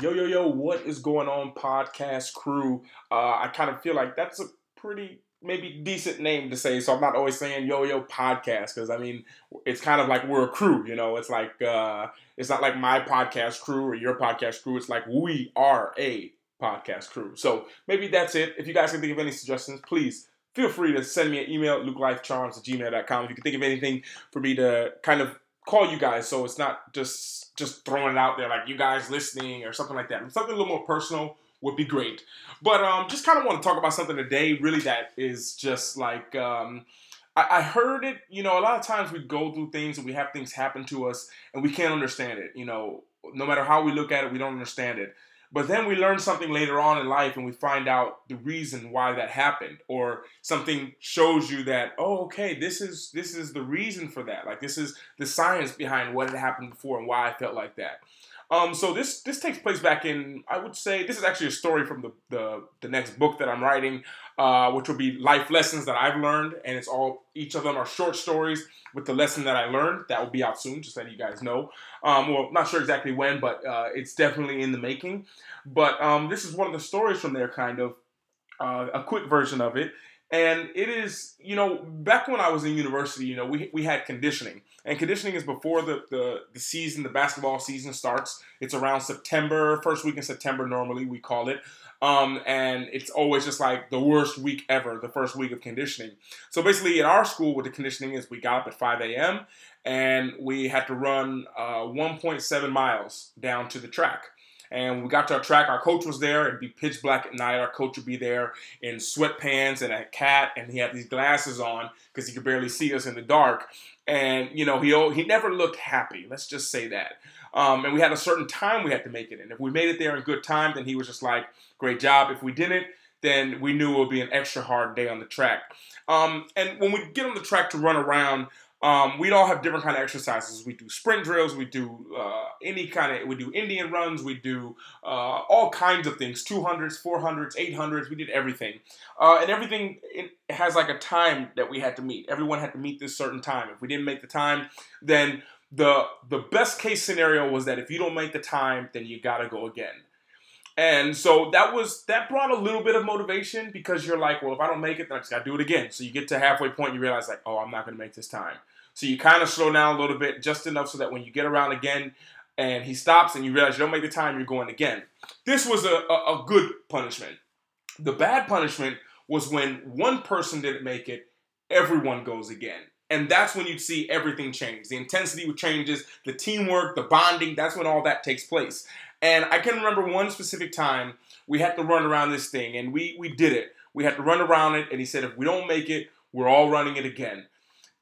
Yo, yo, yo, what is going on, podcast crew? Uh, I kind of feel like that's a pretty, maybe decent name to say, so I'm not always saying yo, yo, podcast, because I mean, it's kind of like we're a crew, you know? It's like, uh, it's not like my podcast crew or your podcast crew, it's like we are a podcast crew. So maybe that's it. If you guys can think of any suggestions, please feel free to send me an email lukelifecharms at gmail.com. If you can think of anything for me to kind of call you guys so it's not just just throwing it out there like you guys listening or something like that. Something a little more personal would be great. But um, just kind of want to talk about something today, really that is just like um, I, I heard it. You know, a lot of times we go through things and we have things happen to us and we can't understand it. You know, no matter how we look at it, we don't understand it. But then we learn something later on in life and we find out the reason why that happened or something shows you that oh okay this is this is the reason for that like this is the science behind what had happened before and why I felt like that. Um, so this this takes place back in I would say this is actually a story from the the, the next book that I'm writing, uh, which will be life lessons that I've learned, and it's all each of them are short stories with the lesson that I learned. That will be out soon, just letting you guys know. Um, well, not sure exactly when, but uh, it's definitely in the making. But um, this is one of the stories from there, kind of uh, a quick version of it. And it is, you know, back when I was in university, you know, we, we had conditioning. And conditioning is before the, the, the season, the basketball season starts. It's around September, first week in September, normally we call it. Um, and it's always just like the worst week ever, the first week of conditioning. So basically, at our school, with the conditioning is we got up at 5 a.m. and we had to run uh, 1.7 miles down to the track. And we got to our track, our coach was there. It'd be pitch black at night. Our coach would be there in sweatpants and a hat, and he had these glasses on because he could barely see us in the dark. And you know, he he never looked happy. Let's just say that. Um, and we had a certain time we had to make it in. If we made it there in good time, then he was just like, "Great job." If we didn't, then we knew it would be an extra hard day on the track. Um, and when we get on the track to run around, um, we'd all have different kind of exercises. We do sprint drills. We do uh, any kind of. We do Indian runs. We do uh, all kinds of things. Two hundreds, four hundreds, eight hundreds. We did everything, uh, and everything it has like a time that we had to meet. Everyone had to meet this certain time. If we didn't make the time, then the the best case scenario was that if you don't make the time, then you gotta go again. And so that was that brought a little bit of motivation because you're like, well, if I don't make it, then I just gotta do it again. So you get to halfway point, you realize like, oh, I'm not gonna make this time. So you kind of slow down a little bit, just enough so that when you get around again and he stops and you realize you don't make the time, you're going again. This was a, a, a good punishment. The bad punishment was when one person didn't make it, everyone goes again. And that's when you'd see everything change. The intensity changes, the teamwork, the bonding, that's when all that takes place. And I can remember one specific time we had to run around this thing, and we, we did it. We had to run around it, and he said, if we don't make it, we're all running it again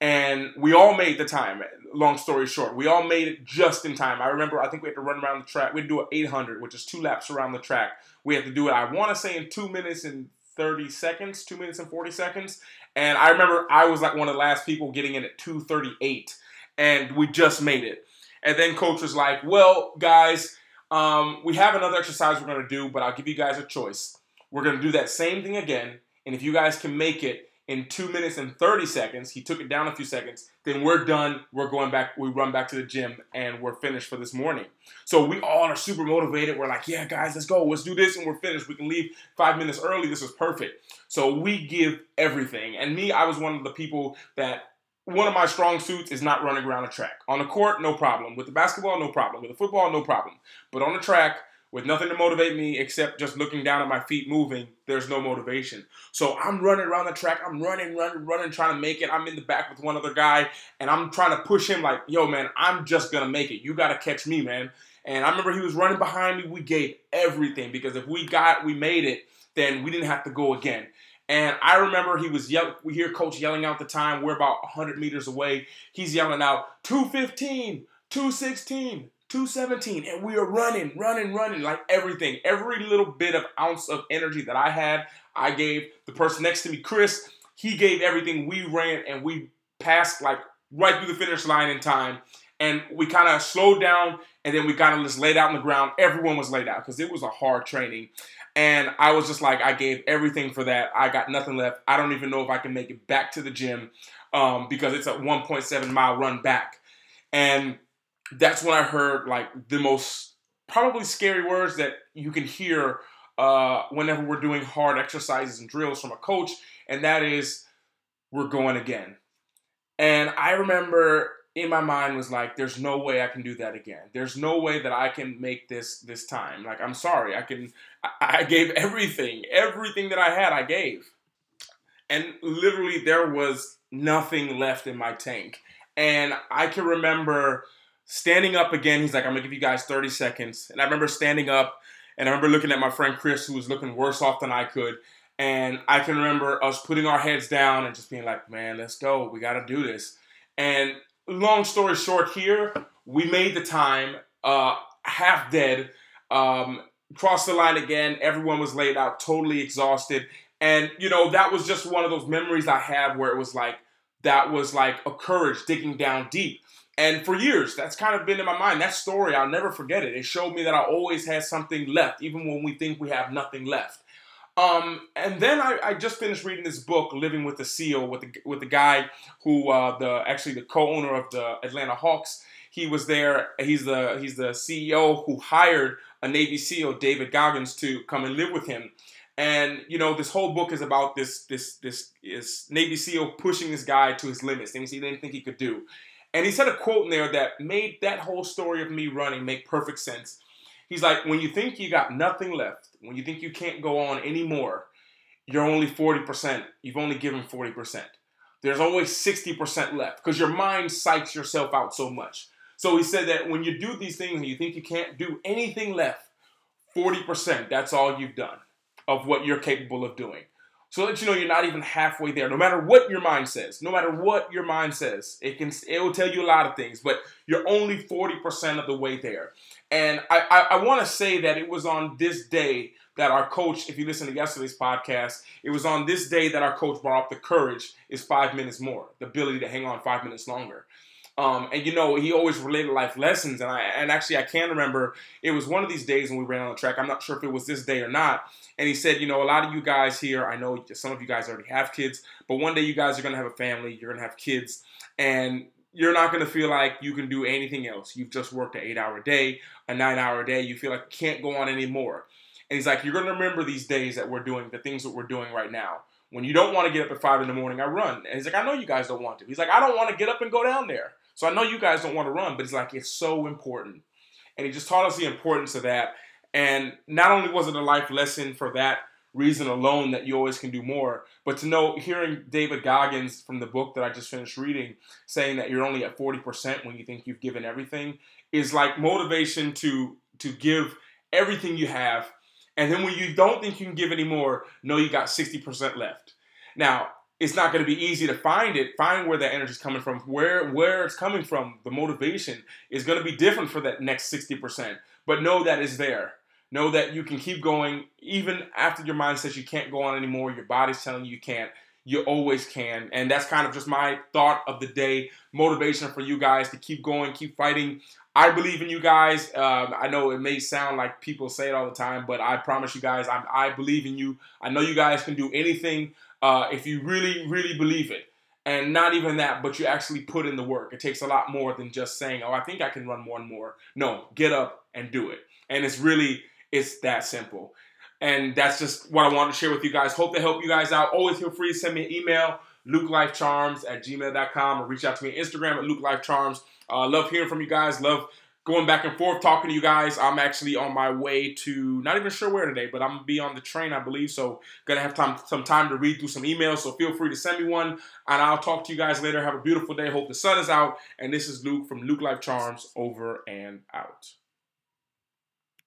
and we all made the time. Long story short, we all made it just in time. I remember, I think we had to run around the track. We had to do an 800, which is two laps around the track. We had to do it, I want to say, in two minutes and 30 seconds, two minutes and 40 seconds. And I remember I was like one of the last people getting in at 238, and we just made it. And then coach was like, well, guys, um, we have another exercise we're going to do, but I'll give you guys a choice. We're going to do that same thing again, and if you guys can make it, in two minutes and 30 seconds. He took it down a few seconds. Then we're done. We're going back. We run back to the gym and we're finished for this morning. So we all are super motivated. We're like, yeah, guys, let's go. Let's do this and we're finished. We can leave five minutes early. This is perfect. So we give everything. And me, I was one of the people that one of my strong suits is not running around a track. On the court, no problem. With the basketball, no problem. With the football, no problem. But on the track, with nothing to motivate me except just looking down at my feet moving, there's no motivation. So I'm running around the track. I'm running, running, running, trying to make it. I'm in the back with one other guy, and I'm trying to push him like, yo, man, I'm just going to make it. You got to catch me, man. And I remember he was running behind me. We gave everything because if we got, we made it, then we didn't have to go again. And I remember he was yelling, we hear coach yelling out the time. We're about 100 meters away. He's yelling out, 215, 216, 217 and we are running running running like everything. Every little bit of ounce of energy that i had i gave the person next to me chris. He gave everything. We ran and we passed like right through the finish line in time. And we kind of slowed down and then we kind of just laid out on the ground. Everyone was laid out because it was a hard training and i was just like i gave everything for that. I got nothing left. I don't even know if i can make it back to the gym um, because it's a 1.7 mile run back. And that's when I heard like the most probably scary words that you can hear uh, whenever we're doing hard exercises and drills from a coach, and that is, we're going again. And I remember in my mind was like, there's no way I can do that again. There's no way that I can make this this time. Like, I'm sorry, I can. I, I gave everything, everything that I had, I gave, and literally there was nothing left in my tank. And I can remember standing up again. He's like, I'm gonna give you guys 30 seconds. And I remember standing up and I remember looking at my friend Chris, who was looking worse off than I could. And I can remember us putting our heads down and just being like, man, let's go. We gotta do this. And long story short, here, we made the time, uh, half dead. Um, crossed the line again. Everyone was laid out, totally exhausted. And, you know, that was just one of those memories I have where it was like, that was like a courage digging down deep. And for years, that's kind of been in my mind. That story, I'll never forget it. It showed me that I always had something left, even when we think we have nothing left. Um, and then I, I, just finished reading this book, Living with the SEAL, with the with the guy who uh, the actually the co-owner of the Atlanta Hawks. He was there. He's the he's the CEO who hired a Navy SEAL, David Goggins, to come and live with him. And you know, this whole book is about this this this is Navy SEAL pushing this guy to his limits, things he didn't think he could do. And he said a quote in there that made that whole story of me running make perfect sense. He's like, when you think you got nothing left, when you think you can't go on anymore, you're only 40%. You've only given 40%. There's always 60% left because your mind psychs yourself out so much. So he said that when you do these things and you think you can't do anything left, 40%, that's all you've done of what you're capable of doing. So that you know you're not even halfway there. No matter what your mind says, no matter what your mind says, it can it will tell you a lot of things, but you're only 40% of the way there. And I, I, I want to say that it was on this day that our coach, if you listen to yesterday's podcast, it was on this day that our coach brought up the courage is five minutes more, the ability to hang on five minutes longer. Um, and you know, he always related life lessons. And I and actually I can remember it was one of these days when we ran on the track. I'm not sure if it was this day or not. And he said, you know, a lot of you guys here, I know some of you guys already have kids, but one day you guys are gonna have a family, you're gonna have kids, and you're not going to feel like you can do anything else. You've just worked an eight hour day, a nine hour day. You feel like you can't go on anymore. And he's like, You're going to remember these days that we're doing, the things that we're doing right now. When you don't want to get up at five in the morning, I run. And he's like, I know you guys don't want to. He's like, I don't want to get up and go down there. So I know you guys don't want to run, but he's like, it's so important. And he just taught us the importance of that. And not only was it a life lesson for that reason alone that you always can do more, but to know, hearing David Goggins from the book that I just finished reading saying that you're only at 40% when you think you've given everything is like motivation to to give everything you have. And then when you don't think you can give any more, know you got 60% left. Now, it's not going to be easy to find it, find where that energy is coming from, where where it's coming from. The motivation is going to be different for that next 60%. But know that is there. Know that you can keep going even after your mind says you can't go on anymore, your body's telling you you can't. You always can. And that's kind of just my thought of the day, motivation for you guys to keep going, keep fighting. I believe in you guys. Um, I know it may sound like people say it all the time, but I promise you guys, I'm, I believe in you. I know you guys can do anything uh, if you really, really believe it. And not even that, but you actually put in the work. It takes a lot more than just saying, oh, I think I can run more and more. No, get up and do it. And it's really, it's that simple. And that's just what I wanted to share with you guys. Hope to help you guys out. Always feel free to send me an email, lukelifecharms at gmail.com, or reach out to me on Instagram at lukelifecharms. Uh, love hearing from you guys. Love going back and forth talking to you guys. I'm actually on my way to not even sure where today, but I'm gonna be on the train, I believe. So gonna have time some time to read through some emails. So feel free to send me one, and I'll talk to you guys later. Have a beautiful day. Hope the sun is out. And this is Luke from Luke Life Charms. Over and out.